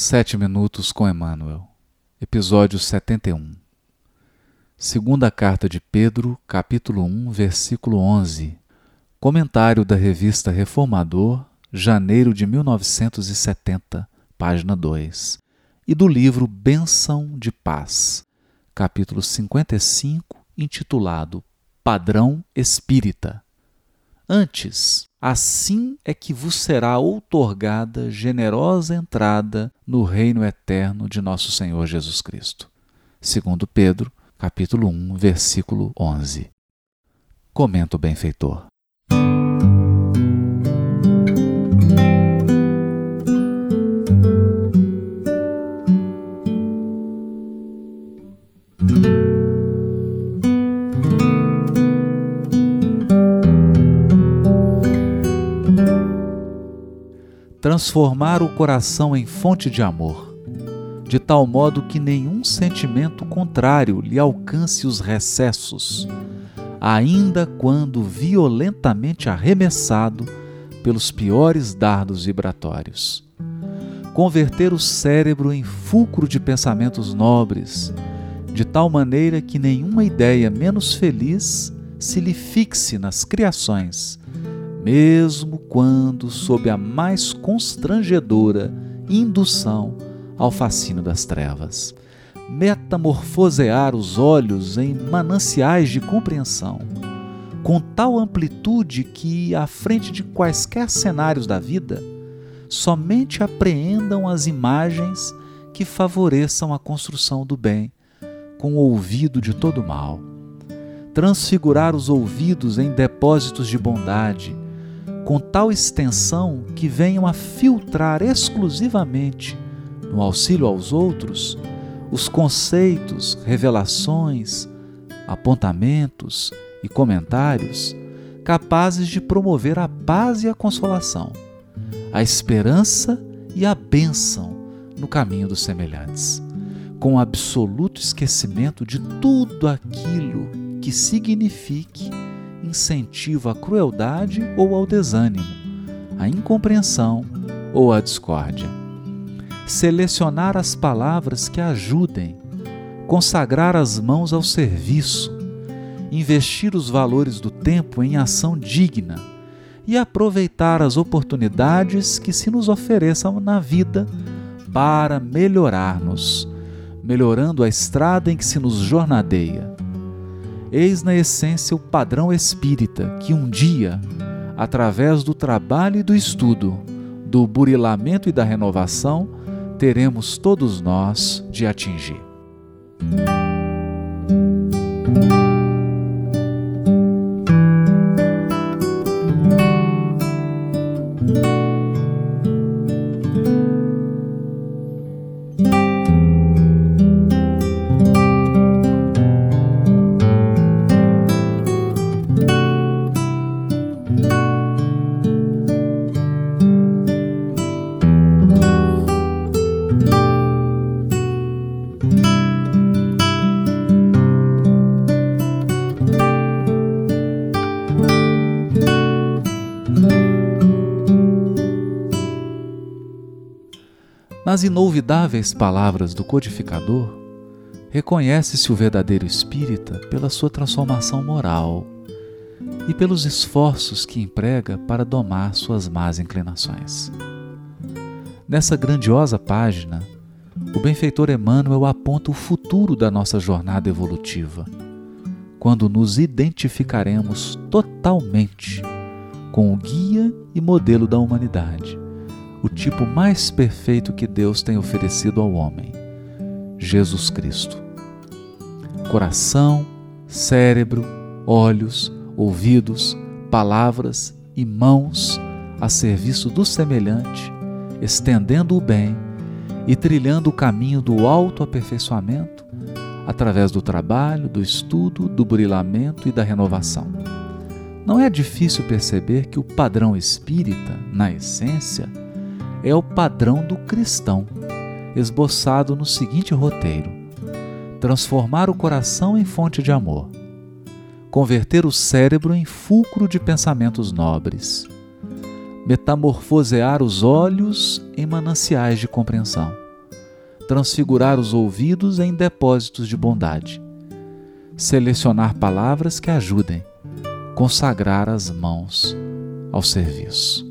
Sete Minutos com Emmanuel, Episódio 71 Segunda Carta de Pedro, capítulo 1, versículo 11 Comentário da Revista Reformador, janeiro de 1970, página 2 E do livro Bênção de Paz, capítulo 55, intitulado Padrão Espírita. Antes, assim é que vos será outorgada generosa entrada no reino eterno de nosso Senhor Jesus Cristo. Segundo Pedro, capítulo 1, versículo 11. Comenta o benfeitor. Transformar o coração em fonte de amor, de tal modo que nenhum sentimento contrário lhe alcance os recessos, ainda quando violentamente arremessado pelos piores dardos vibratórios. Converter o cérebro em fulcro de pensamentos nobres, de tal maneira que nenhuma ideia menos feliz se lhe fixe nas criações mesmo quando sob a mais constrangedora indução ao fascínio das trevas. Metamorfosear os olhos em mananciais de compreensão, com tal amplitude que, à frente de quaisquer cenários da vida, somente apreendam as imagens que favoreçam a construção do bem, com o ouvido de todo mal. Transfigurar os ouvidos em depósitos de bondade, com tal extensão que venham a filtrar exclusivamente, no auxílio aos outros, os conceitos, revelações, apontamentos e comentários capazes de promover a paz e a consolação, a esperança e a bênção no caminho dos semelhantes, com absoluto esquecimento de tudo aquilo que signifique incentivo à crueldade ou ao desânimo, à incompreensão ou à discórdia. Selecionar as palavras que ajudem, consagrar as mãos ao serviço, investir os valores do tempo em ação digna. E aproveitar as oportunidades que se nos ofereçam na vida para melhorar-nos, melhorando a estrada em que se nos jornadeia Eis na essência o padrão espírita que um dia, através do trabalho e do estudo, do burilamento e da renovação, teremos todos nós de atingir. Nas inolvidáveis palavras do codificador, reconhece-se o verdadeiro espírita pela sua transformação moral e pelos esforços que emprega para domar suas más inclinações. Nessa grandiosa página, o benfeitor Emmanuel aponta o futuro da nossa jornada evolutiva, quando nos identificaremos totalmente com o guia e modelo da humanidade o tipo mais perfeito que Deus tem oferecido ao homem: Jesus Cristo. Coração, cérebro, olhos, ouvidos, palavras e mãos a serviço do semelhante, estendendo o bem e trilhando o caminho do autoaperfeiçoamento através do trabalho, do estudo, do burilamento e da renovação. Não é difícil perceber que o padrão espírita, na essência, é o padrão do cristão, esboçado no seguinte roteiro: transformar o coração em fonte de amor, converter o cérebro em fulcro de pensamentos nobres, metamorfosear os olhos em mananciais de compreensão, transfigurar os ouvidos em depósitos de bondade, selecionar palavras que ajudem, consagrar as mãos ao serviço.